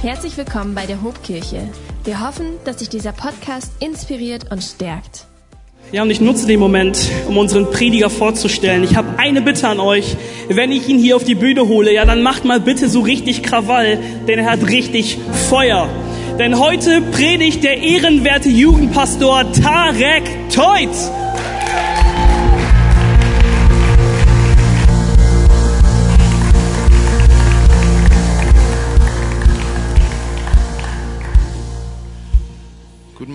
Herzlich willkommen bei der Hobkirche. Wir hoffen, dass dich dieser Podcast inspiriert und stärkt. Ja, und ich nutze den Moment, um unseren Prediger vorzustellen. Ich habe eine Bitte an euch. Wenn ich ihn hier auf die Bühne hole, ja, dann macht mal bitte so richtig Krawall, denn er hat richtig Feuer. Denn heute predigt der ehrenwerte Jugendpastor Tarek Teutz.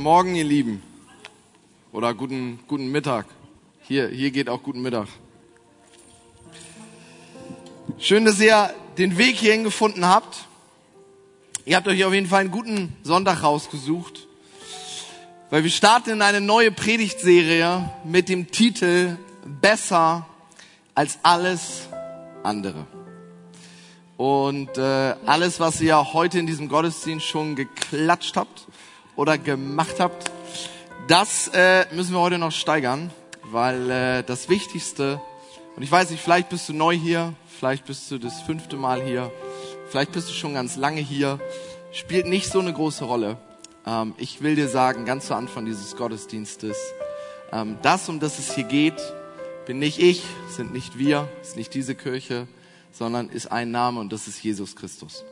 Morgen, ihr Lieben. Oder guten, guten Mittag. Hier, hier geht auch guten Mittag. Schön, dass ihr den Weg hierhin gefunden habt. Ihr habt euch auf jeden Fall einen guten Sonntag rausgesucht, weil wir starten in eine neue Predigtserie mit dem Titel Besser als alles andere. Und äh, alles, was ihr heute in diesem Gottesdienst schon geklatscht habt oder gemacht habt, das äh, müssen wir heute noch steigern, weil äh, das Wichtigste, und ich weiß nicht, vielleicht bist du neu hier, vielleicht bist du das fünfte Mal hier, vielleicht bist du schon ganz lange hier, spielt nicht so eine große Rolle. Ähm, ich will dir sagen, ganz zu Anfang dieses Gottesdienstes, ähm, das, um das es hier geht, bin nicht ich, sind nicht wir, ist nicht diese Kirche, sondern ist ein Name und das ist Jesus Christus.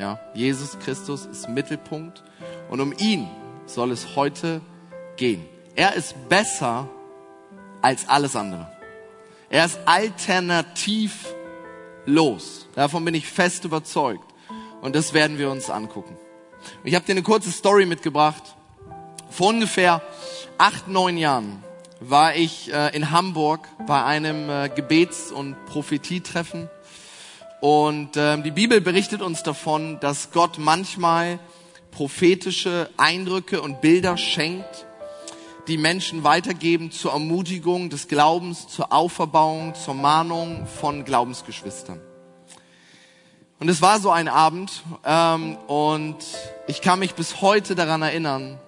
Ja, Jesus Christus ist Mittelpunkt und um ihn soll es heute gehen. Er ist besser als alles andere. Er ist alternativlos. Davon bin ich fest überzeugt. Und das werden wir uns angucken. Ich habe dir eine kurze Story mitgebracht. Vor ungefähr acht, neun Jahren war ich äh, in Hamburg bei einem äh, Gebets- und Prophetietreffen. Und äh, die Bibel berichtet uns davon, dass Gott manchmal prophetische Eindrücke und Bilder schenkt, die Menschen weitergeben zur Ermutigung des Glaubens, zur Auferbauung, zur Mahnung von Glaubensgeschwistern. Und es war so ein Abend ähm, und ich kann mich bis heute daran erinnern,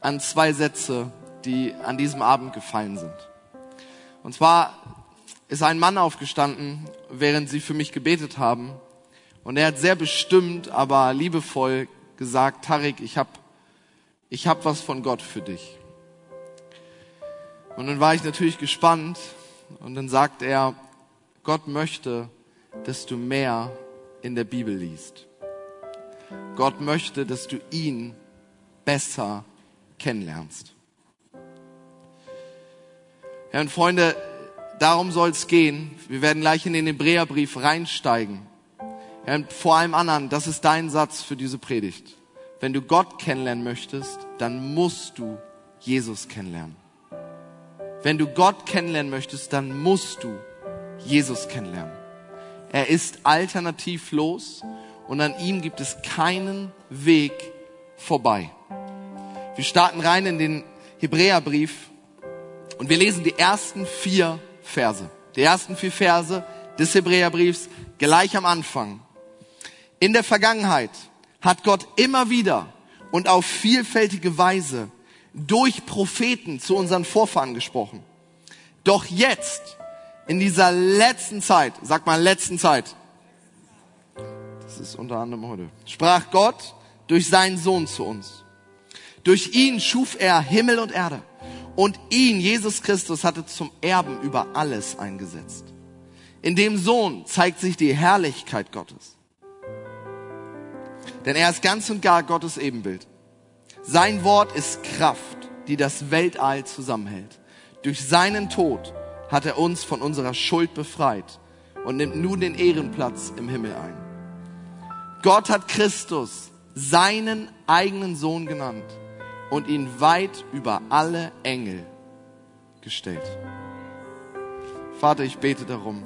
an zwei Sätze, die an diesem Abend gefallen sind. Und zwar ist ein Mann aufgestanden, während sie für mich gebetet haben. Und er hat sehr bestimmt, aber liebevoll gesagt, Tarik, ich hab, ich hab was von Gott für dich. Und dann war ich natürlich gespannt und dann sagt er, Gott möchte, dass du mehr in der Bibel liest. Gott möchte, dass du ihn besser kennenlernst. Ja, und Freunde, darum soll es gehen. Wir werden gleich in den Hebräerbrief reinsteigen. Und vor allem anderen, das ist dein Satz für diese Predigt. Wenn du Gott kennenlernen möchtest, dann musst du Jesus kennenlernen. Wenn du Gott kennenlernen möchtest, dann musst du Jesus kennenlernen. Er ist alternativlos und an ihm gibt es keinen Weg vorbei. Wir starten rein in den Hebräerbrief und wir lesen die ersten vier Verse. Die ersten vier Verse des Hebräerbriefs gleich am Anfang. In der Vergangenheit hat Gott immer wieder und auf vielfältige Weise durch Propheten zu unseren Vorfahren gesprochen. Doch jetzt, in dieser letzten Zeit, sag mal letzten Zeit, das ist unter anderem heute, sprach Gott durch seinen Sohn zu uns. Durch ihn schuf er Himmel und Erde. Und ihn, Jesus Christus, hatte zum Erben über alles eingesetzt. In dem Sohn zeigt sich die Herrlichkeit Gottes. Denn er ist ganz und gar Gottes Ebenbild. Sein Wort ist Kraft, die das Weltall zusammenhält. Durch seinen Tod hat er uns von unserer Schuld befreit und nimmt nun den Ehrenplatz im Himmel ein. Gott hat Christus seinen eigenen Sohn genannt und ihn weit über alle Engel gestellt. Vater, ich bete darum,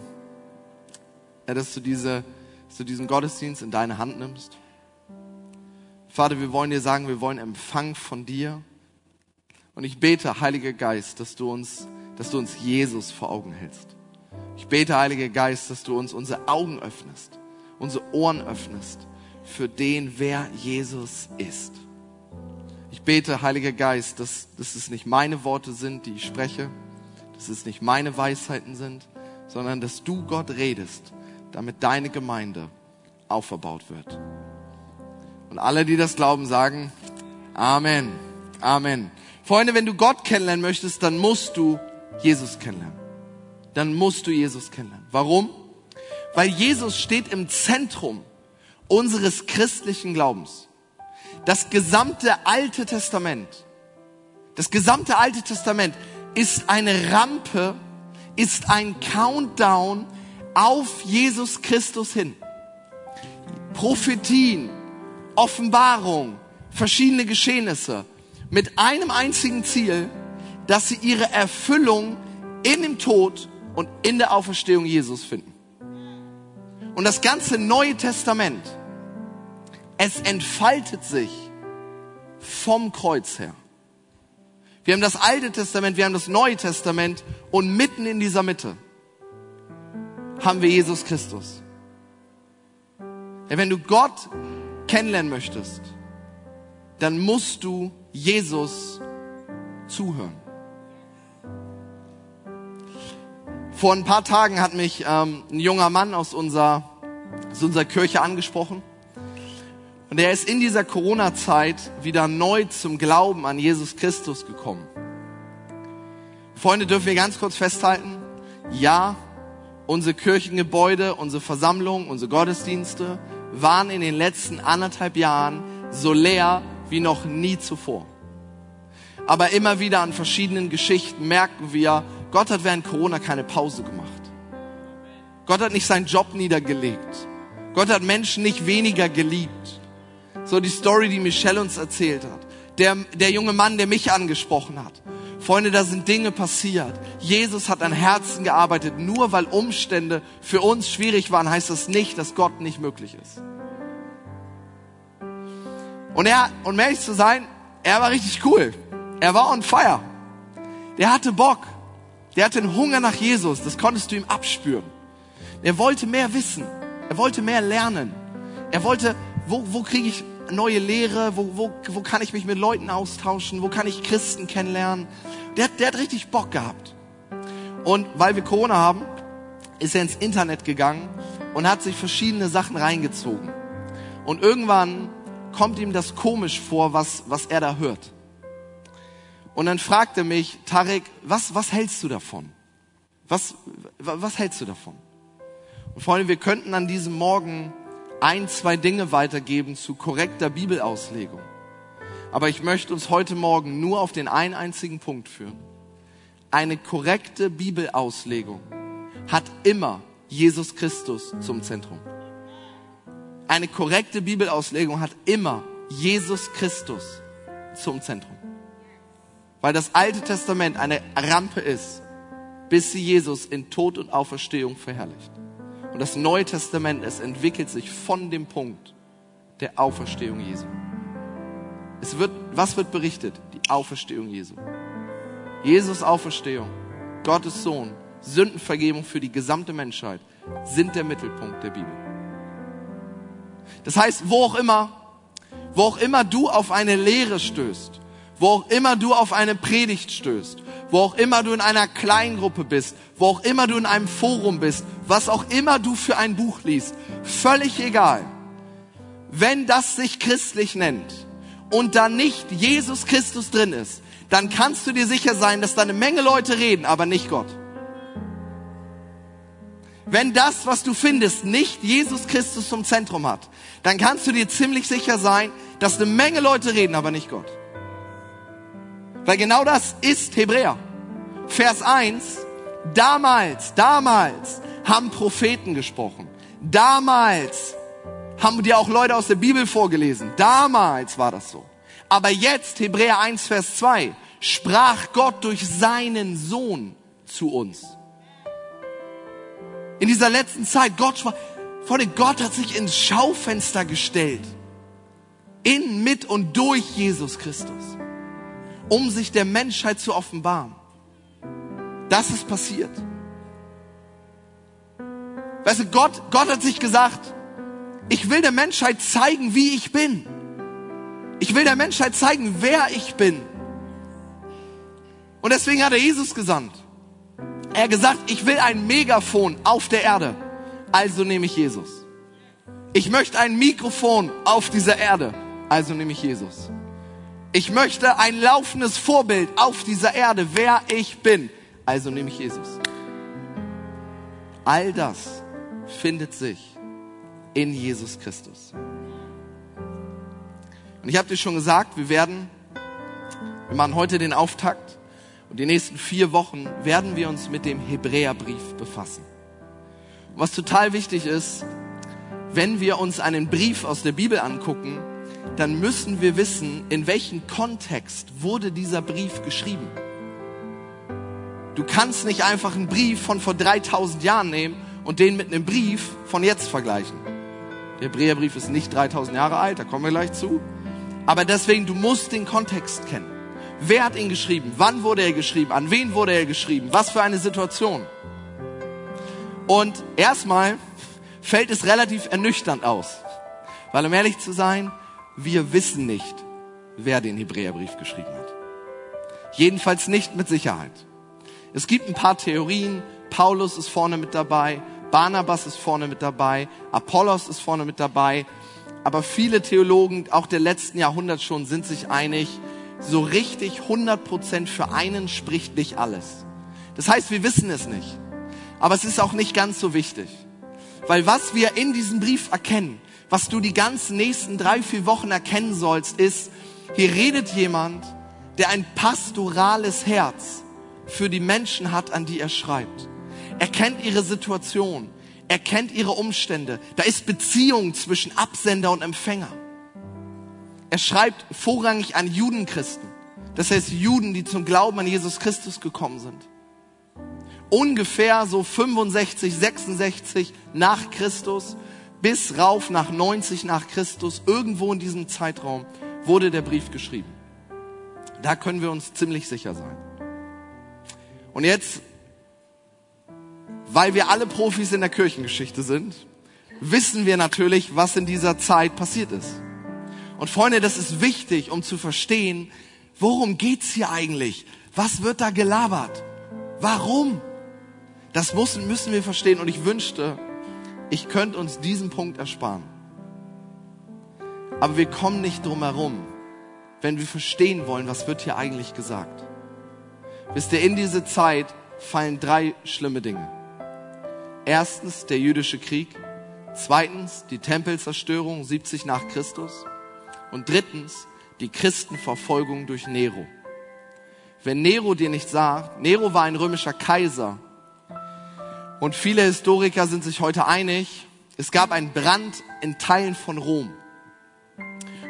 dass du, diese, dass du diesen Gottesdienst in deine Hand nimmst. Vater, wir wollen dir sagen, wir wollen Empfang von dir. Und ich bete, Heiliger Geist, dass du uns, dass du uns Jesus vor Augen hältst. Ich bete, Heiliger Geist, dass du uns unsere Augen öffnest, unsere Ohren öffnest für den, wer Jesus ist. Ich bete, Heiliger Geist, dass, dass es nicht meine Worte sind, die ich spreche, dass es nicht meine Weisheiten sind, sondern dass du Gott redest, damit deine Gemeinde auferbaut wird. Und alle, die das glauben, sagen Amen. Amen. Freunde, wenn du Gott kennenlernen möchtest, dann musst du Jesus kennenlernen. Dann musst du Jesus kennenlernen. Warum? Weil Jesus steht im Zentrum unseres christlichen Glaubens. Das gesamte Alte Testament, das gesamte Alte Testament ist eine Rampe, ist ein Countdown auf Jesus Christus hin. Prophetien, Offenbarung, verschiedene Geschehnisse mit einem einzigen Ziel, dass sie ihre Erfüllung in dem Tod und in der Auferstehung Jesus finden. Und das ganze Neue Testament, es entfaltet sich vom Kreuz her. Wir haben das Alte Testament, wir haben das Neue Testament und mitten in dieser Mitte haben wir Jesus Christus. Wenn du Gott kennenlernen möchtest, dann musst du Jesus zuhören. Vor ein paar Tagen hat mich ähm, ein junger Mann aus unserer, aus unserer Kirche angesprochen. Und er ist in dieser Corona-Zeit wieder neu zum Glauben an Jesus Christus gekommen. Freunde, dürfen wir ganz kurz festhalten? Ja, unsere Kirchengebäude, unsere Versammlungen, unsere Gottesdienste waren in den letzten anderthalb Jahren so leer wie noch nie zuvor. Aber immer wieder an verschiedenen Geschichten merken wir, Gott hat während Corona keine Pause gemacht. Gott hat nicht seinen Job niedergelegt. Gott hat Menschen nicht weniger geliebt. So die Story, die Michelle uns erzählt hat. Der, der junge Mann, der mich angesprochen hat. Freunde, da sind Dinge passiert. Jesus hat an Herzen gearbeitet. Nur weil Umstände für uns schwierig waren, heißt das nicht, dass Gott nicht möglich ist. Und er, und um ehrlich zu sein, er war richtig cool. Er war on fire. Der hatte Bock. Der hatte einen Hunger nach Jesus. Das konntest du ihm abspüren. Er wollte mehr wissen. Er wollte mehr lernen. Er wollte, wo, wo kriege ich neue Lehre? Wo, wo, wo kann ich mich mit Leuten austauschen? Wo kann ich Christen kennenlernen? Der, der hat richtig Bock gehabt. Und weil wir Corona haben, ist er ins Internet gegangen und hat sich verschiedene Sachen reingezogen. Und irgendwann kommt ihm das komisch vor, was, was er da hört. Und dann fragte mich Tarek, was, was hältst du davon? Was, was hältst du davon? Und Freunde, wir könnten an diesem Morgen ein, zwei Dinge weitergeben zu korrekter Bibelauslegung. Aber ich möchte uns heute Morgen nur auf den einen einzigen Punkt führen. Eine korrekte Bibelauslegung hat immer Jesus Christus zum Zentrum. Eine korrekte Bibelauslegung hat immer Jesus Christus zum Zentrum. Weil das Alte Testament eine Rampe ist, bis sie Jesus in Tod und Auferstehung verherrlicht. Und das Neue Testament, es entwickelt sich von dem Punkt der Auferstehung Jesu. Es wird, was wird berichtet? Die Auferstehung Jesu. Jesus Auferstehung, Gottes Sohn, Sündenvergebung für die gesamte Menschheit sind der Mittelpunkt der Bibel. Das heißt, wo auch immer, wo auch immer du auf eine Lehre stößt, wo auch immer du auf eine Predigt stößt, wo auch immer du in einer Kleingruppe bist, wo auch immer du in einem Forum bist, was auch immer du für ein Buch liest, völlig egal. Wenn das sich christlich nennt und da nicht Jesus Christus drin ist, dann kannst du dir sicher sein, dass da eine Menge Leute reden, aber nicht Gott. Wenn das, was du findest, nicht Jesus Christus zum Zentrum hat, dann kannst du dir ziemlich sicher sein, dass eine Menge Leute reden, aber nicht Gott. Weil genau das ist Hebräer. Vers 1. Damals, damals haben Propheten gesprochen. Damals haben dir auch Leute aus der Bibel vorgelesen. Damals war das so. Aber jetzt, Hebräer 1, Vers 2, sprach Gott durch seinen Sohn zu uns. In dieser letzten Zeit, Gott, vor Gott hat sich ins Schaufenster gestellt. In, mit und durch Jesus Christus um sich der Menschheit zu offenbaren. Das ist passiert. Weißt du, Gott, Gott hat sich gesagt, ich will der Menschheit zeigen, wie ich bin. Ich will der Menschheit zeigen, wer ich bin. Und deswegen hat er Jesus gesandt. Er hat gesagt, ich will ein Megafon auf der Erde. Also nehme ich Jesus. Ich möchte ein Mikrofon auf dieser Erde, also nehme ich Jesus. Ich möchte ein laufendes Vorbild auf dieser Erde, wer ich bin, also nehme ich Jesus. All das findet sich in Jesus Christus. Und ich habe dir schon gesagt, wir werden, wir machen heute den Auftakt und die nächsten vier Wochen werden wir uns mit dem Hebräerbrief befassen. Und was total wichtig ist, wenn wir uns einen Brief aus der Bibel angucken, dann müssen wir wissen, in welchem Kontext wurde dieser Brief geschrieben. Du kannst nicht einfach einen Brief von vor 3000 Jahren nehmen und den mit einem Brief von jetzt vergleichen. Der Hebräerbrief ist nicht 3000 Jahre alt, da kommen wir gleich zu. Aber deswegen, du musst den Kontext kennen. Wer hat ihn geschrieben? Wann wurde er geschrieben? An wen wurde er geschrieben? Was für eine Situation? Und erstmal fällt es relativ ernüchternd aus. Weil um ehrlich zu sein, wir wissen nicht, wer den Hebräerbrief geschrieben hat. Jedenfalls nicht mit Sicherheit. Es gibt ein paar Theorien. Paulus ist vorne mit dabei. Barnabas ist vorne mit dabei, Apollos ist vorne mit dabei, aber viele Theologen, auch der letzten Jahrhundert schon, sind sich einig, so richtig 100 Prozent für einen spricht nicht alles. Das heißt, wir wissen es nicht. Aber es ist auch nicht ganz so wichtig. Weil was wir in diesem Brief erkennen, was du die ganzen nächsten drei, vier Wochen erkennen sollst, ist, hier redet jemand, der ein pastorales Herz für die Menschen hat, an die er schreibt. Er kennt ihre Situation. Er kennt ihre Umstände. Da ist Beziehung zwischen Absender und Empfänger. Er schreibt vorrangig an Judenchristen. Das heißt Juden, die zum Glauben an Jesus Christus gekommen sind. Ungefähr so 65, 66 nach Christus bis rauf nach 90 nach Christus, irgendwo in diesem Zeitraum wurde der Brief geschrieben. Da können wir uns ziemlich sicher sein. Und jetzt weil wir alle Profis in der Kirchengeschichte sind, wissen wir natürlich, was in dieser Zeit passiert ist. Und Freunde, das ist wichtig, um zu verstehen, worum geht's hier eigentlich? Was wird da gelabert? Warum? Das müssen, müssen wir verstehen und ich wünschte, ich könnte uns diesen Punkt ersparen. Aber wir kommen nicht drum herum, wenn wir verstehen wollen, was wird hier eigentlich gesagt. Wisst ihr, in diese Zeit fallen drei schlimme Dinge. Erstens der jüdische Krieg, zweitens die Tempelzerstörung 70 nach Christus und drittens die Christenverfolgung durch Nero. Wenn Nero dir nicht sagt, Nero war ein römischer Kaiser und viele Historiker sind sich heute einig, es gab einen Brand in Teilen von Rom.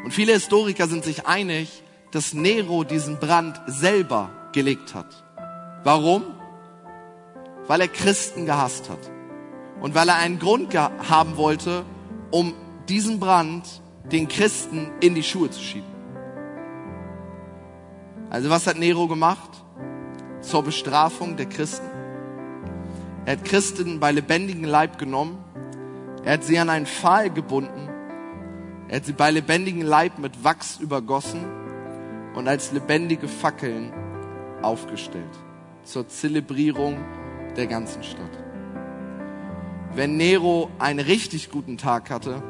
Und viele Historiker sind sich einig, dass Nero diesen Brand selber gelegt hat. Warum? Weil er Christen gehasst hat und weil er einen Grund haben wollte, um diesen Brand den Christen in die Schuhe zu schieben. Also was hat Nero gemacht zur Bestrafung der Christen? Er hat Christen bei lebendigem Leib genommen, er hat sie an einen Pfahl gebunden, er hat sie bei lebendigem Leib mit Wachs übergossen und als lebendige Fackeln aufgestellt zur Zelebrierung der ganzen Stadt. Wenn Nero einen richtig guten Tag hatte,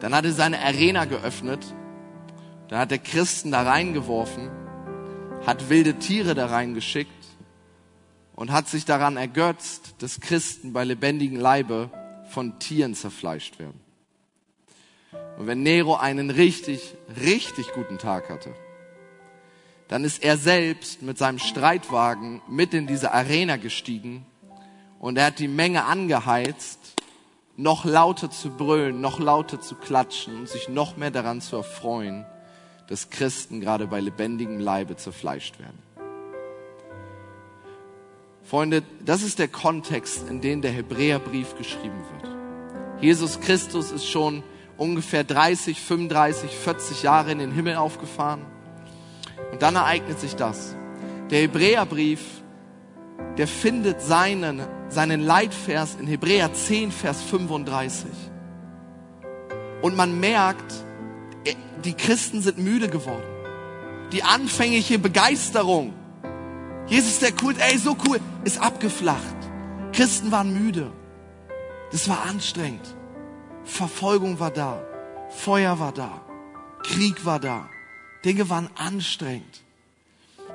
dann hat er seine Arena geöffnet, dann hat er Christen da reingeworfen, hat wilde Tiere da reingeschickt und hat sich daran ergötzt, dass Christen bei lebendigem Leibe von Tieren zerfleischt werden. Und wenn Nero einen richtig, richtig guten Tag hatte, dann ist er selbst mit seinem Streitwagen mit in diese Arena gestiegen und er hat die Menge angeheizt, noch lauter zu brüllen, noch lauter zu klatschen und sich noch mehr daran zu erfreuen, dass Christen gerade bei lebendigem Leibe zerfleischt werden. Freunde, das ist der Kontext, in dem der Hebräerbrief geschrieben wird. Jesus Christus ist schon ungefähr 30, 35, 40 Jahre in den Himmel aufgefahren. Und dann ereignet sich das. Der Hebräerbrief, der findet seinen seinen Leitvers in Hebräer 10, Vers 35. Und man merkt, die Christen sind müde geworden. Die anfängliche Begeisterung, Jesus der cool, ey, so cool, ist abgeflacht. Christen waren müde. Das war anstrengend. Verfolgung war da, Feuer war da, Krieg war da, Dinge waren anstrengend.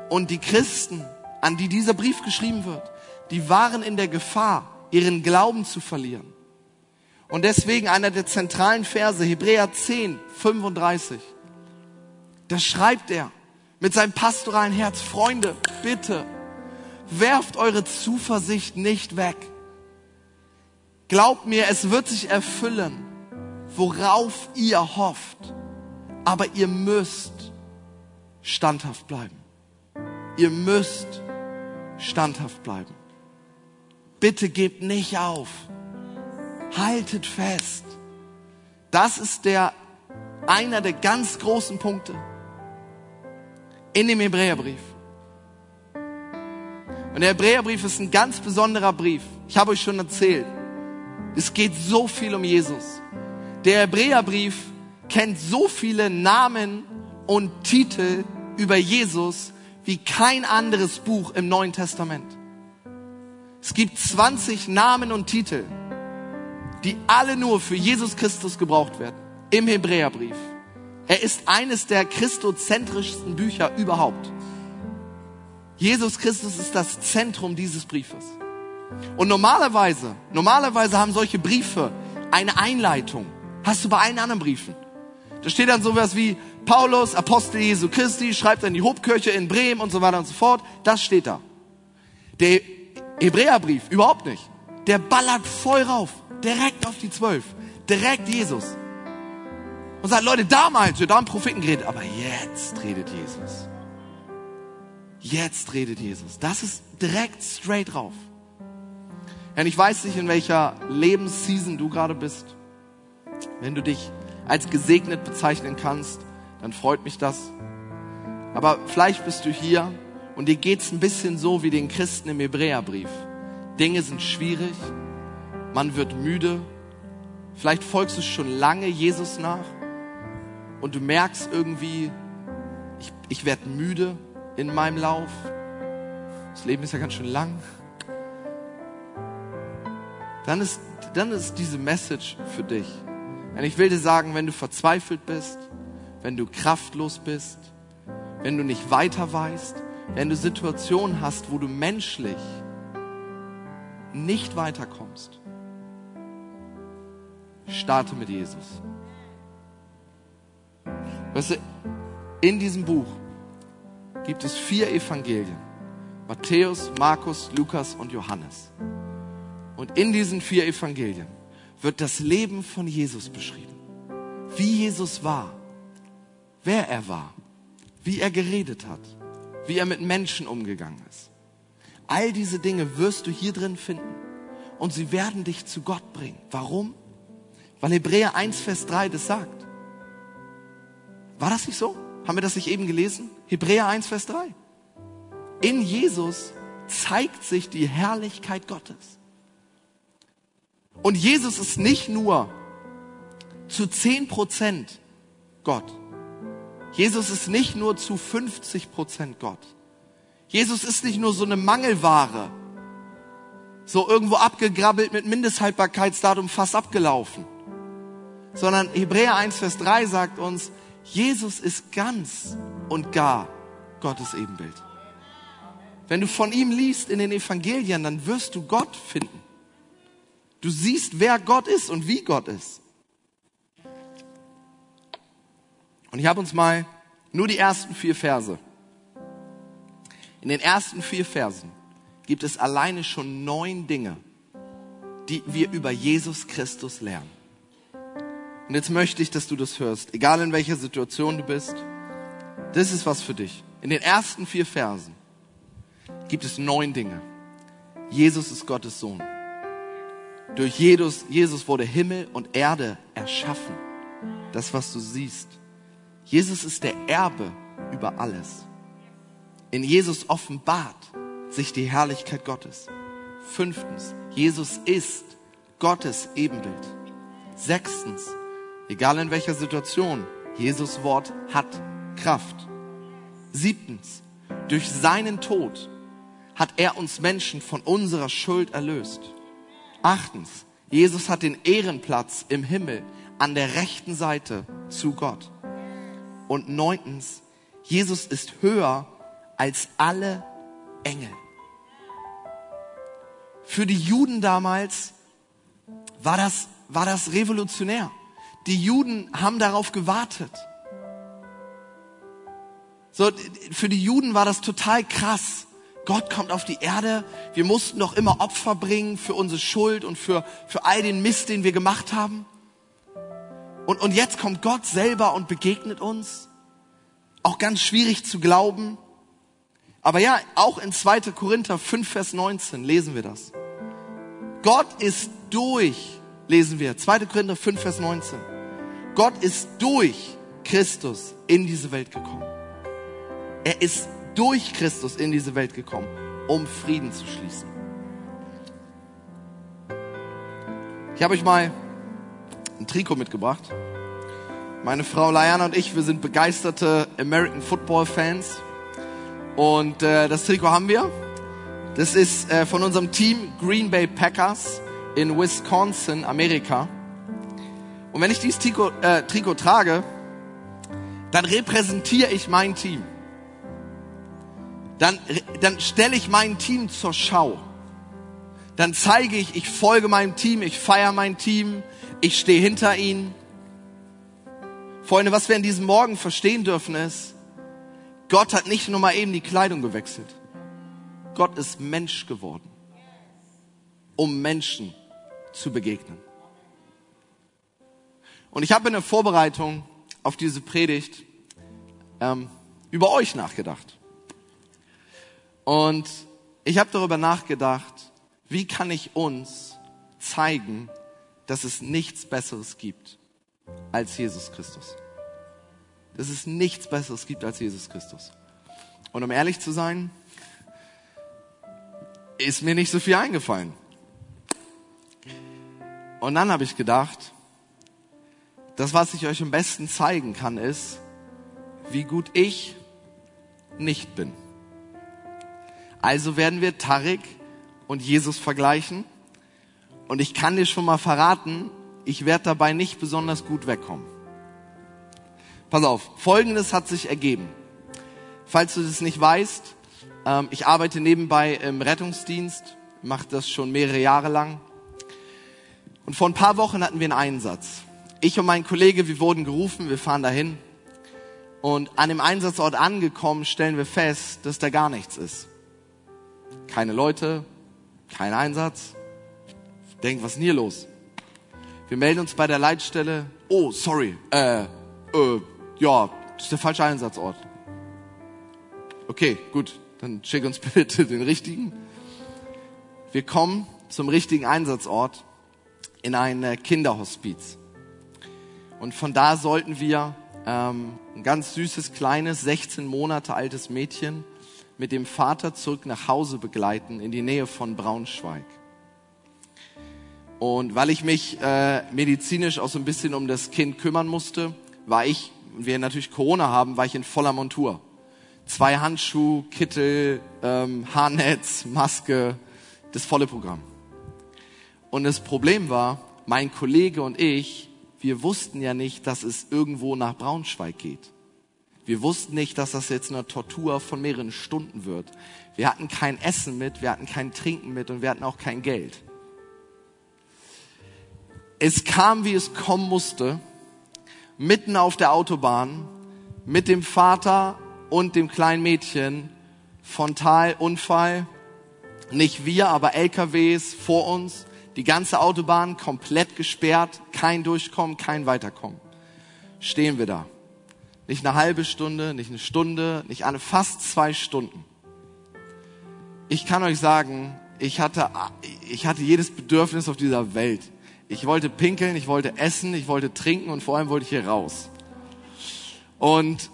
Und die Christen, an die dieser Brief geschrieben wird, die waren in der Gefahr, ihren Glauben zu verlieren. Und deswegen einer der zentralen Verse, Hebräer 10, 35, da schreibt er mit seinem pastoralen Herz, Freunde, bitte, werft eure Zuversicht nicht weg. Glaubt mir, es wird sich erfüllen, worauf ihr hofft. Aber ihr müsst standhaft bleiben. Ihr müsst standhaft bleiben. Bitte gebt nicht auf. Haltet fest. Das ist der, einer der ganz großen Punkte in dem Hebräerbrief. Und der Hebräerbrief ist ein ganz besonderer Brief. Ich habe euch schon erzählt. Es geht so viel um Jesus. Der Hebräerbrief kennt so viele Namen und Titel über Jesus wie kein anderes Buch im Neuen Testament. Es gibt 20 Namen und Titel, die alle nur für Jesus Christus gebraucht werden im Hebräerbrief. Er ist eines der christozentrischsten Bücher überhaupt. Jesus Christus ist das Zentrum dieses Briefes. Und normalerweise, normalerweise haben solche Briefe eine Einleitung. Hast du bei allen anderen Briefen. Da steht dann sowas wie Paulus, Apostel Jesu Christi, schreibt an die Hauptkirche in Bremen und so weiter und so fort. Das steht da. Der Hebräerbrief überhaupt nicht. Der ballert voll rauf. Direkt auf die Zwölf. Direkt Jesus. Und sagt, Leute, damals, wir haben Propheten geredet, aber jetzt redet Jesus. Jetzt redet Jesus. Das ist direkt straight rauf. Und ich weiß nicht, in welcher Lebensseason du gerade bist. Wenn du dich als gesegnet bezeichnen kannst, dann freut mich das. Aber vielleicht bist du hier und dir geht's ein bisschen so wie den Christen im Hebräerbrief. Dinge sind schwierig, man wird müde. Vielleicht folgst du schon lange Jesus nach und du merkst irgendwie, ich, ich werde müde in meinem Lauf. Das Leben ist ja ganz schön lang. Dann ist, dann ist diese Message für dich. Und ich will dir sagen, wenn du verzweifelt bist, wenn du kraftlos bist, wenn du nicht weiter weißt, wenn du Situationen hast, wo du menschlich nicht weiterkommst, starte mit Jesus. Weißt du, in diesem Buch gibt es vier Evangelien. Matthäus, Markus, Lukas und Johannes. Und in diesen vier Evangelien wird das Leben von Jesus beschrieben. Wie Jesus war, wer er war, wie er geredet hat, wie er mit Menschen umgegangen ist. All diese Dinge wirst du hier drin finden und sie werden dich zu Gott bringen. Warum? Weil Hebräer 1, Vers 3 das sagt. War das nicht so? Haben wir das nicht eben gelesen? Hebräer 1, Vers 3. In Jesus zeigt sich die Herrlichkeit Gottes. Und Jesus ist nicht nur zu 10 Prozent Gott. Jesus ist nicht nur zu 50 Prozent Gott. Jesus ist nicht nur so eine Mangelware, so irgendwo abgegrabbelt mit Mindesthaltbarkeitsdatum fast abgelaufen, sondern Hebräer 1, Vers 3 sagt uns, Jesus ist ganz und gar Gottes Ebenbild. Wenn du von ihm liest in den Evangelien, dann wirst du Gott finden. Du siehst, wer Gott ist und wie Gott ist. Und ich habe uns mal nur die ersten vier Verse. In den ersten vier Versen gibt es alleine schon neun Dinge, die wir über Jesus Christus lernen. Und jetzt möchte ich, dass du das hörst, egal in welcher Situation du bist. Das ist was für dich. In den ersten vier Versen gibt es neun Dinge. Jesus ist Gottes Sohn. Durch Jesus, Jesus wurde Himmel und Erde erschaffen. Das, was du siehst. Jesus ist der Erbe über alles. In Jesus offenbart sich die Herrlichkeit Gottes. Fünftens, Jesus ist Gottes Ebenbild. Sechstens, egal in welcher Situation, Jesus Wort hat Kraft. Siebtens, durch seinen Tod hat er uns Menschen von unserer Schuld erlöst. Achtens, Jesus hat den Ehrenplatz im Himmel an der rechten Seite zu Gott. Und neuntens, Jesus ist höher als alle Engel. Für die Juden damals war das, war das revolutionär. Die Juden haben darauf gewartet. So, für die Juden war das total krass. Gott kommt auf die Erde. Wir mussten doch immer Opfer bringen für unsere Schuld und für, für all den Mist, den wir gemacht haben. Und, und jetzt kommt Gott selber und begegnet uns. Auch ganz schwierig zu glauben. Aber ja, auch in 2. Korinther 5, Vers 19 lesen wir das. Gott ist durch, lesen wir, 2. Korinther 5, Vers 19. Gott ist durch Christus in diese Welt gekommen. Er ist durch Christus in diese Welt gekommen, um Frieden zu schließen. Ich habe euch mal ein Trikot mitgebracht. Meine Frau Liana und ich, wir sind begeisterte American Football Fans. Und äh, das Trikot haben wir. Das ist äh, von unserem Team Green Bay Packers in Wisconsin, Amerika. Und wenn ich dieses Trikot, äh, Trikot trage, dann repräsentiere ich mein Team dann, dann stelle ich mein Team zur Schau. Dann zeige ich, ich folge meinem Team, ich feiere mein Team, ich stehe hinter ihnen. Freunde, was wir in diesem Morgen verstehen dürfen ist, Gott hat nicht nur mal eben die Kleidung gewechselt. Gott ist Mensch geworden, um Menschen zu begegnen. Und ich habe in der Vorbereitung auf diese Predigt ähm, über euch nachgedacht. Und ich habe darüber nachgedacht, wie kann ich uns zeigen, dass es nichts Besseres gibt als Jesus Christus. Dass es nichts Besseres gibt als Jesus Christus. Und um ehrlich zu sein, ist mir nicht so viel eingefallen. Und dann habe ich gedacht, das, was ich euch am besten zeigen kann, ist, wie gut ich nicht bin. Also werden wir Tarek und Jesus vergleichen. Und ich kann dir schon mal verraten, ich werde dabei nicht besonders gut wegkommen. Pass auf, Folgendes hat sich ergeben. Falls du das nicht weißt, ähm, ich arbeite nebenbei im Rettungsdienst, mache das schon mehrere Jahre lang. Und vor ein paar Wochen hatten wir einen Einsatz. Ich und mein Kollege, wir wurden gerufen, wir fahren dahin. Und an dem Einsatzort angekommen, stellen wir fest, dass da gar nichts ist keine Leute, kein Einsatz. Ich denke, was ist denn hier los? Wir melden uns bei der Leitstelle. Oh, sorry. Äh, äh, ja, das ist der falsche Einsatzort. Okay, gut. Dann schick uns bitte den richtigen. Wir kommen zum richtigen Einsatzort in ein äh, Kinderhospiz. Und von da sollten wir ähm, ein ganz süßes, kleines, 16 Monate altes Mädchen mit dem Vater zurück nach Hause begleiten in die Nähe von Braunschweig. Und weil ich mich äh, medizinisch auch so ein bisschen um das Kind kümmern musste, war ich, wir natürlich Corona haben, war ich in voller Montur. Zwei Handschuhe, Kittel, ähm, Haarnetz, Maske, das volle Programm. Und das Problem war, mein Kollege und ich, wir wussten ja nicht, dass es irgendwo nach Braunschweig geht. Wir wussten nicht, dass das jetzt eine Tortur von mehreren Stunden wird. Wir hatten kein Essen mit, wir hatten kein Trinken mit und wir hatten auch kein Geld. Es kam, wie es kommen musste, mitten auf der Autobahn mit dem Vater und dem kleinen Mädchen. Frontal Unfall. Nicht wir, aber LKWs vor uns. Die ganze Autobahn komplett gesperrt. Kein Durchkommen, kein Weiterkommen. Stehen wir da. Nicht eine halbe Stunde, nicht eine Stunde, nicht eine, fast zwei Stunden. Ich kann euch sagen, ich hatte, ich hatte jedes Bedürfnis auf dieser Welt. Ich wollte pinkeln, ich wollte essen, ich wollte trinken und vor allem wollte ich hier raus. Und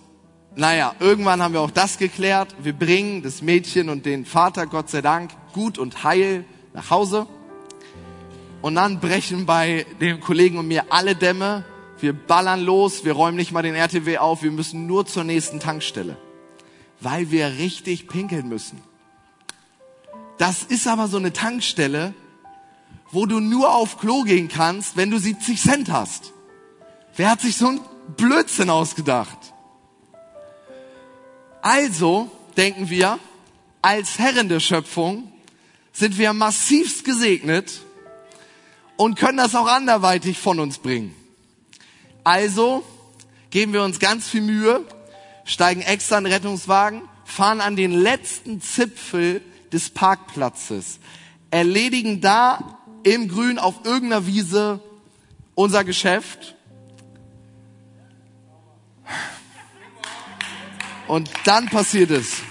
naja, irgendwann haben wir auch das geklärt. Wir bringen das Mädchen und den Vater, Gott sei Dank, gut und heil nach Hause. Und dann brechen bei dem Kollegen und mir alle Dämme wir ballern los, wir räumen nicht mal den RTW auf, wir müssen nur zur nächsten Tankstelle, weil wir richtig pinkeln müssen. Das ist aber so eine Tankstelle, wo du nur auf Klo gehen kannst, wenn du 70 Cent hast. Wer hat sich so ein Blödsinn ausgedacht? Also denken wir, als Herren der Schöpfung sind wir massivst gesegnet und können das auch anderweitig von uns bringen. Also geben wir uns ganz viel Mühe, steigen extra in den Rettungswagen, fahren an den letzten Zipfel des Parkplatzes, erledigen da im Grün auf irgendeiner Wiese unser Geschäft. Und dann passiert es.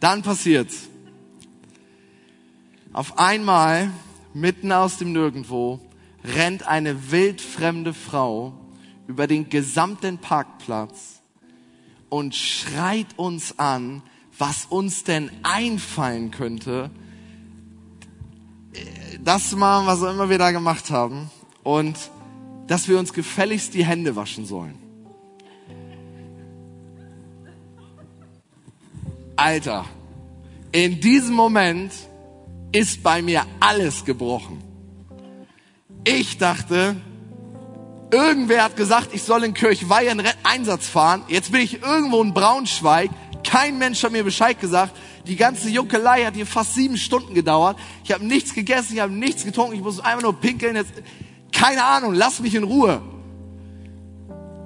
Dann passiert's. Auf einmal, mitten aus dem Nirgendwo, rennt eine wildfremde Frau über den gesamten Parkplatz und schreit uns an, was uns denn einfallen könnte, das zu machen, was immer wir da gemacht haben und dass wir uns gefälligst die Hände waschen sollen. Alter, in diesem Moment ist bei mir alles gebrochen. Ich dachte, irgendwer hat gesagt, ich soll in Kirchweih einen Einsatz fahren. Jetzt bin ich irgendwo in Braunschweig. Kein Mensch hat mir Bescheid gesagt. Die ganze Juckelei hat hier fast sieben Stunden gedauert. Ich habe nichts gegessen, ich habe nichts getrunken, ich muss einfach nur pinkeln. Jetzt, keine Ahnung, lass mich in Ruhe.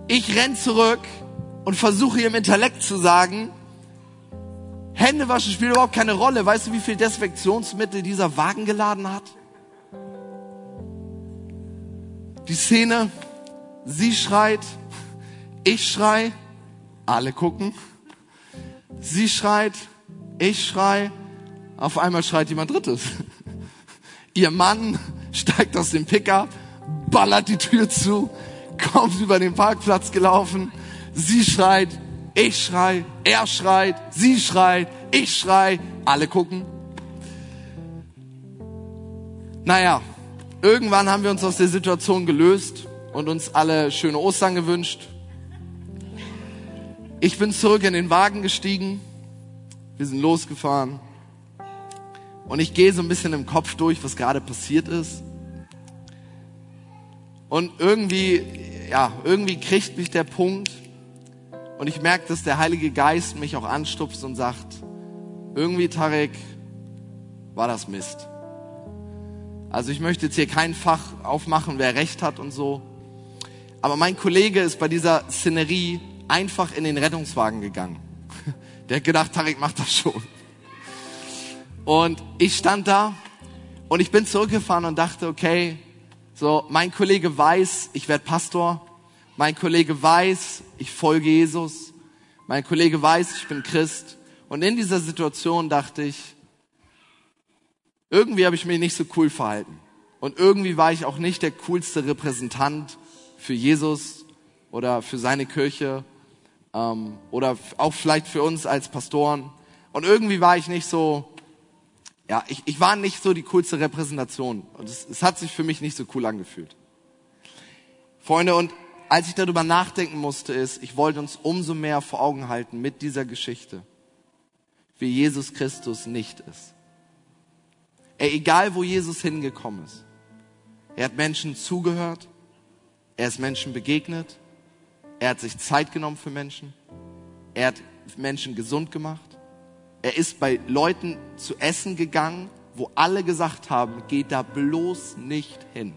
Ich renn zurück und versuche ihrem Intellekt zu sagen, Hände waschen spielt überhaupt keine Rolle. Weißt du, wie viel Desinfektionsmittel dieser Wagen geladen hat? Die Szene, sie schreit, ich schrei, alle gucken. Sie schreit, ich schrei, auf einmal schreit jemand Drittes. Ihr Mann steigt aus dem Pickup, ballert die Tür zu, kommt über den Parkplatz gelaufen. Sie schreit, ich schrei, er schreit, sie schreit, ich schrei, alle gucken. Naja, irgendwann haben wir uns aus der Situation gelöst und uns alle schöne Ostern gewünscht. Ich bin zurück in den Wagen gestiegen wir sind losgefahren. Und ich gehe so ein bisschen im Kopf durch, was gerade passiert ist. Und irgendwie, ja, irgendwie kriegt mich der Punkt. Und ich merke, dass der Heilige Geist mich auch anstupst und sagt, irgendwie, Tarek, war das Mist. Also ich möchte jetzt hier kein Fach aufmachen, wer recht hat und so. Aber mein Kollege ist bei dieser Szenerie einfach in den Rettungswagen gegangen. Der hat gedacht, Tarek macht das schon. Und ich stand da und ich bin zurückgefahren und dachte, okay, so, mein Kollege weiß, ich werde Pastor. Mein Kollege weiß, ich folge Jesus. Mein Kollege weiß, ich bin Christ. Und in dieser Situation dachte ich, irgendwie habe ich mich nicht so cool verhalten. Und irgendwie war ich auch nicht der coolste Repräsentant für Jesus oder für seine Kirche ähm, oder auch vielleicht für uns als Pastoren. Und irgendwie war ich nicht so, ja, ich, ich war nicht so die coolste Repräsentation. Und es, es hat sich für mich nicht so cool angefühlt. Freunde, und als ich darüber nachdenken musste, ist, ich wollte uns umso mehr vor Augen halten mit dieser Geschichte, wie Jesus Christus nicht ist. Ey, egal wo Jesus hingekommen ist, er hat Menschen zugehört, er ist Menschen begegnet, er hat sich Zeit genommen für Menschen. Er hat Menschen gesund gemacht. Er ist bei Leuten zu essen gegangen, wo alle gesagt haben, geht da bloß nicht hin.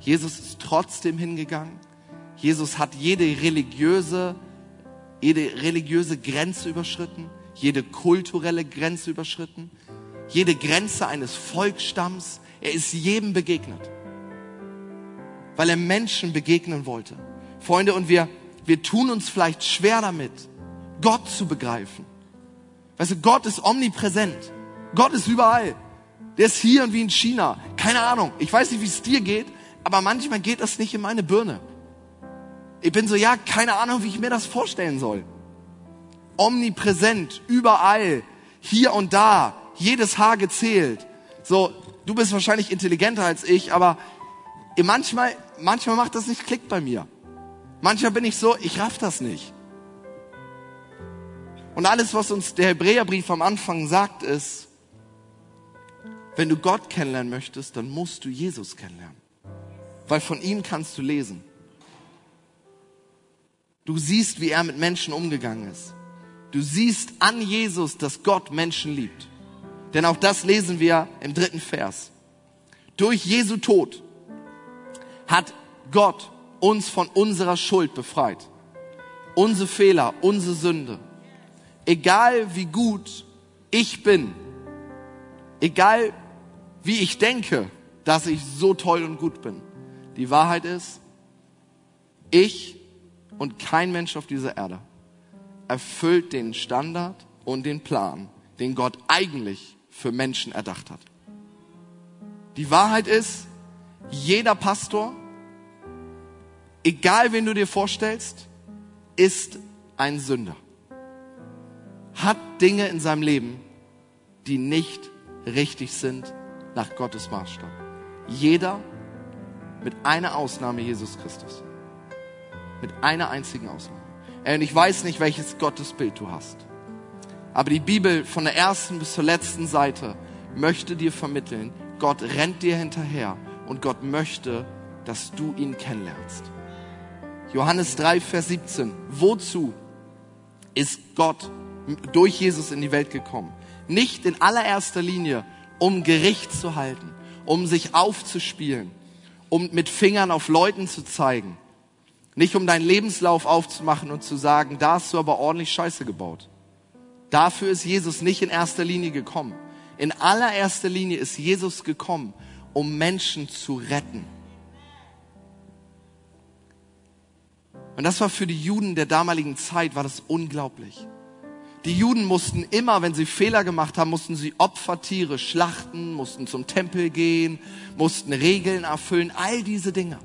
Jesus ist trotzdem hingegangen. Jesus hat jede religiöse, jede religiöse Grenze überschritten, jede kulturelle Grenze überschritten, jede Grenze eines Volksstamms. Er ist jedem begegnet, weil er Menschen begegnen wollte. Freunde, und wir, wir tun uns vielleicht schwer damit, Gott zu begreifen. Weißt du, Gott ist omnipräsent. Gott ist überall. Der ist hier und wie in China. Keine Ahnung. Ich weiß nicht, wie es dir geht, aber manchmal geht das nicht in meine Birne. Ich bin so, ja, keine Ahnung, wie ich mir das vorstellen soll. Omnipräsent, überall, hier und da, jedes Haar gezählt. So, du bist wahrscheinlich intelligenter als ich, aber manchmal, manchmal macht das nicht Klick bei mir. Manchmal bin ich so, ich raff das nicht. Und alles, was uns der Hebräerbrief am Anfang sagt, ist, Wenn du Gott kennenlernen möchtest, dann musst du Jesus kennenlernen. Weil von ihm kannst du lesen. Du siehst, wie er mit Menschen umgegangen ist. Du siehst an Jesus, dass Gott Menschen liebt. Denn auch das lesen wir im dritten Vers. Durch Jesu Tod hat Gott uns von unserer Schuld befreit. Unsere Fehler, unsere Sünde. Egal wie gut ich bin, egal wie ich denke, dass ich so toll und gut bin. Die Wahrheit ist, ich und kein Mensch auf dieser Erde erfüllt den Standard und den Plan, den Gott eigentlich für Menschen erdacht hat. Die Wahrheit ist, jeder Pastor, egal wen du dir vorstellst, ist ein Sünder. Hat Dinge in seinem Leben, die nicht richtig sind nach Gottes Maßstab. Jeder mit einer Ausnahme Jesus Christus. Mit einer einzigen Ausnahme. Und ich weiß nicht, welches Gottesbild du hast. Aber die Bibel von der ersten bis zur letzten Seite möchte dir vermitteln, Gott rennt dir hinterher und Gott möchte, dass du ihn kennenlernst. Johannes 3, Vers 17. Wozu ist Gott durch Jesus in die Welt gekommen? Nicht in allererster Linie, um Gericht zu halten, um sich aufzuspielen, um mit Fingern auf Leuten zu zeigen. Nicht um deinen Lebenslauf aufzumachen und zu sagen, da hast du aber ordentlich Scheiße gebaut. Dafür ist Jesus nicht in erster Linie gekommen. In allererster Linie ist Jesus gekommen, um Menschen zu retten. Und das war für die Juden der damaligen Zeit, war das unglaublich. Die Juden mussten immer, wenn sie Fehler gemacht haben, mussten sie Opfertiere schlachten, mussten zum Tempel gehen, mussten Regeln erfüllen, all diese Dinge.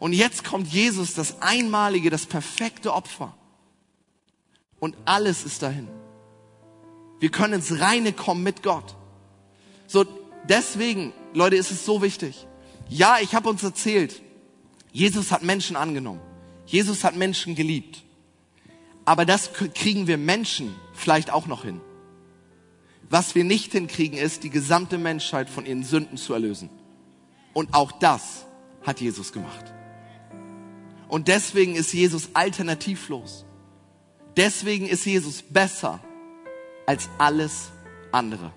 Und jetzt kommt Jesus, das einmalige, das perfekte Opfer. Und alles ist dahin. Wir können ins Reine kommen mit Gott. So, deswegen, Leute, ist es so wichtig. Ja, ich habe uns erzählt, Jesus hat Menschen angenommen. Jesus hat Menschen geliebt. Aber das kriegen wir Menschen vielleicht auch noch hin. Was wir nicht hinkriegen, ist, die gesamte Menschheit von ihren Sünden zu erlösen. Und auch das hat Jesus gemacht. Und deswegen ist Jesus alternativlos. Deswegen ist Jesus besser als alles andere.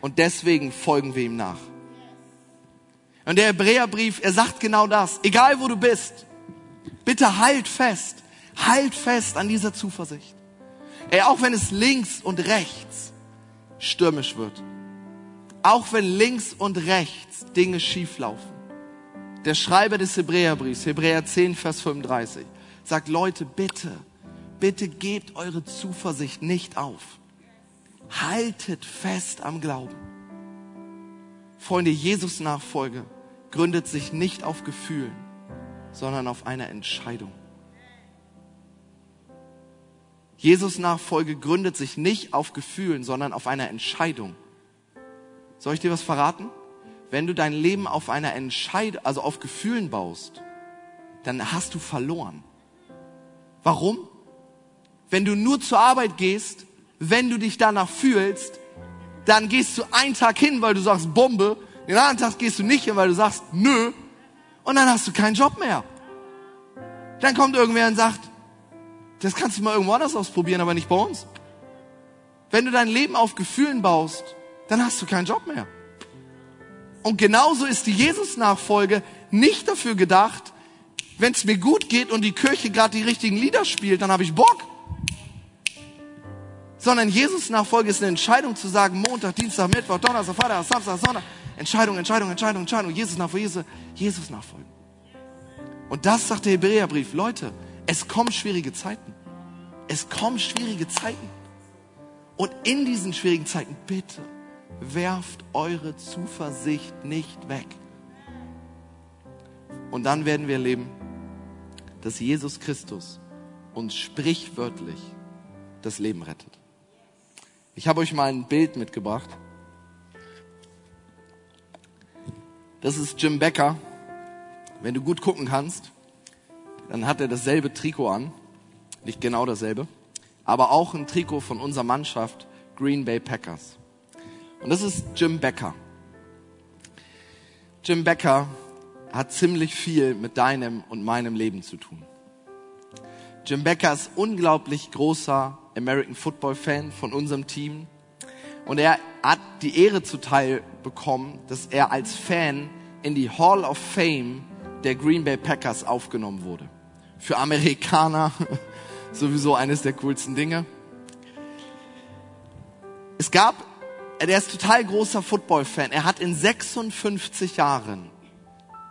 Und deswegen folgen wir ihm nach. Und der Hebräerbrief, er sagt genau das. Egal wo du bist, bitte halt fest Halt fest an dieser Zuversicht. Ey, auch wenn es links und rechts stürmisch wird. Auch wenn links und rechts Dinge schieflaufen. Der Schreiber des Hebräerbriefs, Hebräer 10, Vers 35, sagt, Leute, bitte, bitte gebt eure Zuversicht nicht auf. Haltet fest am Glauben. Freunde, Jesus Nachfolge gründet sich nicht auf Gefühlen, sondern auf einer Entscheidung. Jesus Nachfolge gründet sich nicht auf Gefühlen, sondern auf einer Entscheidung. Soll ich dir was verraten? Wenn du dein Leben auf einer Entscheidung, also auf Gefühlen baust, dann hast du verloren. Warum? Wenn du nur zur Arbeit gehst, wenn du dich danach fühlst, dann gehst du einen Tag hin, weil du sagst Bombe, den anderen Tag gehst du nicht hin, weil du sagst nö, und dann hast du keinen Job mehr. Dann kommt irgendwer und sagt, das kannst du mal irgendwo anders ausprobieren, aber nicht bei uns. Wenn du dein Leben auf Gefühlen baust, dann hast du keinen Job mehr. Und genauso ist die Jesus-Nachfolge nicht dafür gedacht, wenn es mir gut geht und die Kirche gerade die richtigen Lieder spielt, dann habe ich Bock. Sondern Jesus-Nachfolge ist eine Entscheidung zu sagen, Montag, Dienstag, Mittwoch, Donnerstag, Freitag, Samstag, Sonntag. Entscheidung, Entscheidung, Entscheidung, Entscheidung. Jesus-Nachfolge, Jesus-Nachfolge. Und das sagt der Hebräerbrief. Leute, es kommen schwierige Zeiten. Es kommen schwierige Zeiten. Und in diesen schwierigen Zeiten, bitte, werft eure Zuversicht nicht weg. Und dann werden wir erleben, dass Jesus Christus uns sprichwörtlich das Leben rettet. Ich habe euch mal ein Bild mitgebracht. Das ist Jim Becker. Wenn du gut gucken kannst, dann hat er dasselbe Trikot an. Nicht genau dasselbe, aber auch ein Trikot von unserer Mannschaft Green Bay Packers. Und das ist Jim Becker. Jim Becker hat ziemlich viel mit deinem und meinem Leben zu tun. Jim Becker ist unglaublich großer American Football Fan von unserem Team. Und er hat die Ehre zuteil bekommen, dass er als Fan in die Hall of Fame der Green Bay Packers aufgenommen wurde. Für Amerikaner sowieso eines der coolsten Dinge. Es gab, er ist total großer Football-Fan. Er hat in 56 Jahren,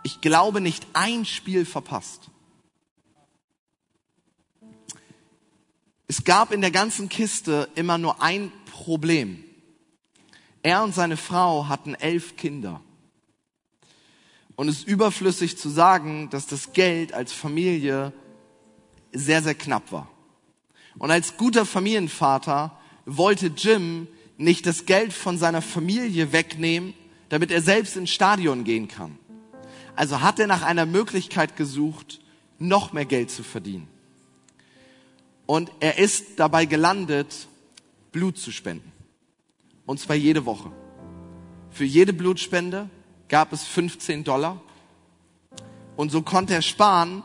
ich glaube, nicht ein Spiel verpasst. Es gab in der ganzen Kiste immer nur ein Problem. Er und seine Frau hatten elf Kinder. Und es ist überflüssig zu sagen, dass das Geld als Familie sehr, sehr knapp war. Und als guter Familienvater wollte Jim nicht das Geld von seiner Familie wegnehmen, damit er selbst ins Stadion gehen kann. Also hat er nach einer Möglichkeit gesucht, noch mehr Geld zu verdienen. Und er ist dabei gelandet, Blut zu spenden. Und zwar jede Woche. Für jede Blutspende gab es 15 Dollar. Und so konnte er sparen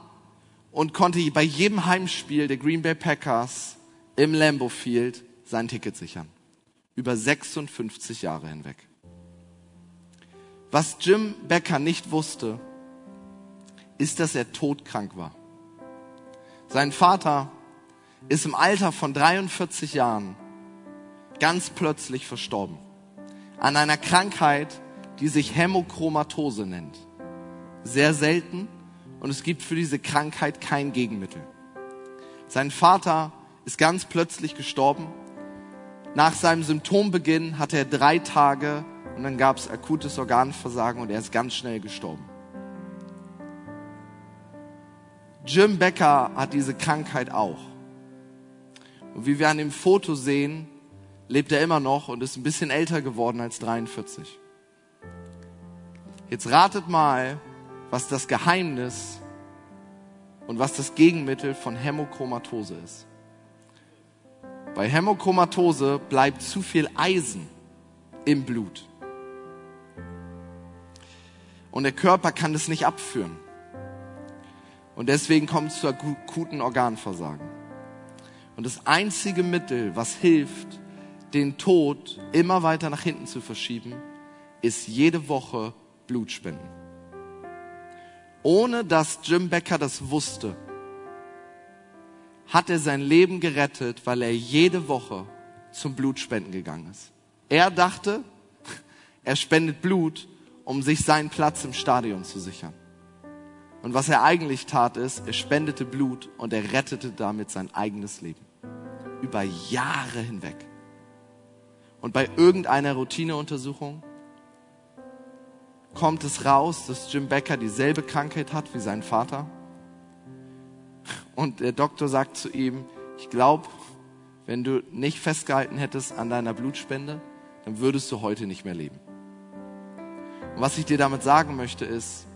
und konnte bei jedem Heimspiel der Green Bay Packers im Lambeau Field sein Ticket sichern. Über 56 Jahre hinweg. Was Jim Becker nicht wusste, ist, dass er todkrank war. Sein Vater ist im Alter von 43 Jahren ganz plötzlich verstorben. An einer Krankheit, die sich Hämochromatose nennt. Sehr selten und es gibt für diese Krankheit kein Gegenmittel. Sein Vater ist ganz plötzlich gestorben. Nach seinem Symptombeginn hatte er drei Tage und dann gab es akutes Organversagen und er ist ganz schnell gestorben. Jim Becker hat diese Krankheit auch. Und wie wir an dem Foto sehen, lebt er immer noch und ist ein bisschen älter geworden als 43. Jetzt ratet mal, was das Geheimnis und was das Gegenmittel von Hämochromatose ist. Bei Hämochromatose bleibt zu viel Eisen im Blut. Und der Körper kann das nicht abführen. Und deswegen kommt es zu akuten Organversagen. Und das einzige Mittel, was hilft, den Tod immer weiter nach hinten zu verschieben, ist jede Woche Blutspenden. Ohne dass Jim Becker das wusste, hat er sein Leben gerettet, weil er jede Woche zum Blutspenden gegangen ist. Er dachte, er spendet Blut, um sich seinen Platz im Stadion zu sichern. Und was er eigentlich tat, ist, er spendete Blut und er rettete damit sein eigenes Leben. Über Jahre hinweg. Und bei irgendeiner Routineuntersuchung kommt es raus, dass Jim Becker dieselbe Krankheit hat wie sein Vater. Und der Doktor sagt zu ihm, ich glaube, wenn du nicht festgehalten hättest an deiner Blutspende, dann würdest du heute nicht mehr leben. Und was ich dir damit sagen möchte ist,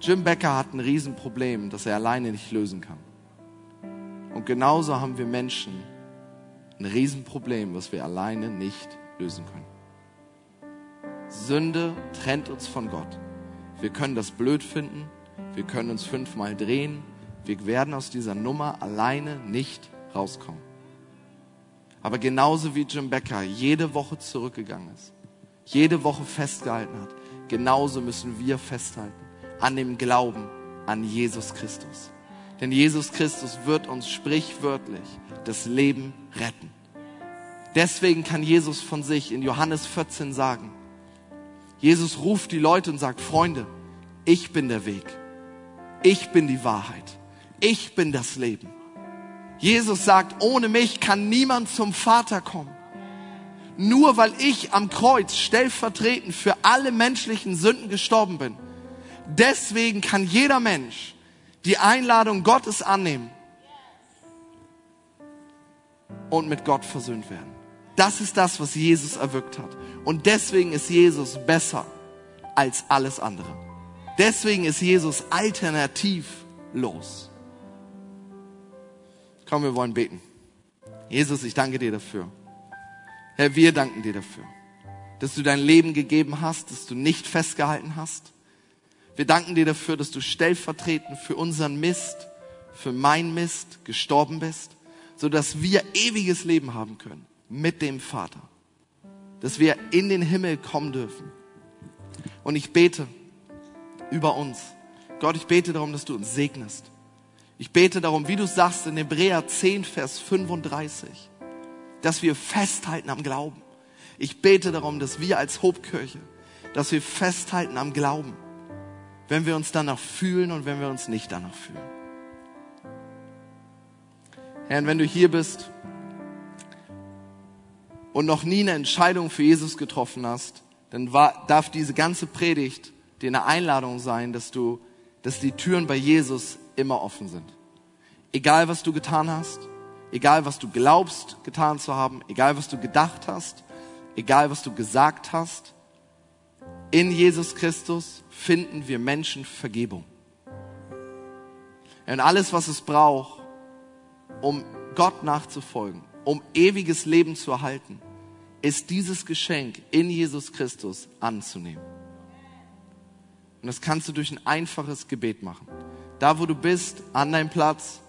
Jim Becker hat ein Riesenproblem, das er alleine nicht lösen kann. Und genauso haben wir Menschen ein Riesenproblem, was wir alleine nicht lösen können. Sünde trennt uns von Gott. Wir können das blöd finden, wir können uns fünfmal drehen, wir werden aus dieser Nummer alleine nicht rauskommen. Aber genauso wie Jim Becker jede Woche zurückgegangen ist, jede Woche festgehalten hat, genauso müssen wir festhalten an dem Glauben an Jesus Christus. Denn Jesus Christus wird uns sprichwörtlich das Leben retten. Deswegen kann Jesus von sich in Johannes 14 sagen, Jesus ruft die Leute und sagt, Freunde, ich bin der Weg. Ich bin die Wahrheit. Ich bin das Leben. Jesus sagt, ohne mich kann niemand zum Vater kommen. Nur weil ich am Kreuz stellvertretend für alle menschlichen Sünden gestorben bin, Deswegen kann jeder Mensch die Einladung Gottes annehmen und mit Gott versöhnt werden. Das ist das, was Jesus erwirkt hat. Und deswegen ist Jesus besser als alles andere. Deswegen ist Jesus alternativlos. Komm, wir wollen beten. Jesus, ich danke dir dafür. Herr, wir danken dir dafür, dass du dein Leben gegeben hast, dass du nicht festgehalten hast, Wir danken dir dafür, dass du stellvertretend für unseren Mist, für mein Mist gestorben bist, so dass wir ewiges Leben haben können mit dem Vater. Dass wir in den Himmel kommen dürfen. Und ich bete über uns. Gott, ich bete darum, dass du uns segnest. Ich bete darum, wie du sagst in Hebräer 10, Vers 35, dass wir festhalten am Glauben. Ich bete darum, dass wir als Hobkirche, dass wir festhalten am Glauben, wenn wir uns danach fühlen und wenn wir uns nicht danach fühlen. Herr, wenn du hier bist und noch nie eine Entscheidung für Jesus getroffen hast, dann war, darf diese ganze Predigt dir eine Einladung sein, dass du, dass die Türen bei Jesus immer offen sind. Egal was du getan hast, egal was du glaubst getan zu haben, egal was du gedacht hast, egal was du gesagt hast, in Jesus Christus finden wir Menschen Vergebung. Und alles, was es braucht, um Gott nachzufolgen, um ewiges Leben zu erhalten, ist dieses Geschenk in Jesus Christus anzunehmen. Und das kannst du durch ein einfaches Gebet machen. Da, wo du bist, an deinem Platz.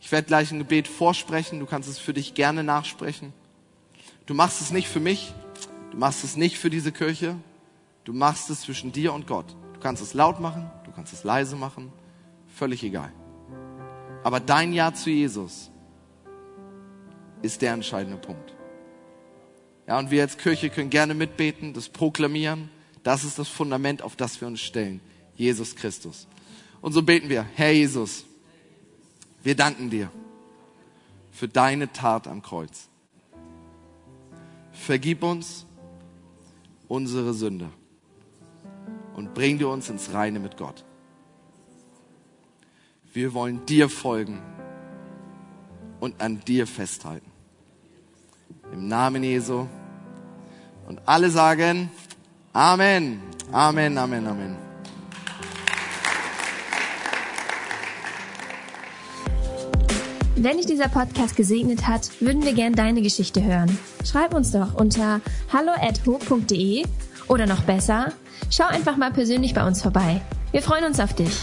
Ich werde gleich ein Gebet vorsprechen. Du kannst es für dich gerne nachsprechen. Du machst es nicht für mich. Du machst es nicht für diese Kirche. Du machst es zwischen dir und Gott. Du kannst es laut machen. Du kannst es leise machen. Völlig egal. Aber dein Ja zu Jesus ist der entscheidende Punkt. Ja, und wir als Kirche können gerne mitbeten, das proklamieren. Das ist das Fundament, auf das wir uns stellen. Jesus Christus. Und so beten wir, Herr Jesus, wir danken dir für deine Tat am Kreuz. Vergib uns unsere Sünde und bring dir uns ins Reine mit Gott. Wir wollen dir folgen und an dir festhalten. Im Namen Jesu. Und alle sagen, Amen. Amen, Amen, Amen. Wenn dich dieser Podcast gesegnet hat, würden wir gern deine Geschichte hören. Schreib uns doch unter hallo@ho.de oder noch besser, schau einfach mal persönlich bei uns vorbei. Wir freuen uns auf dich.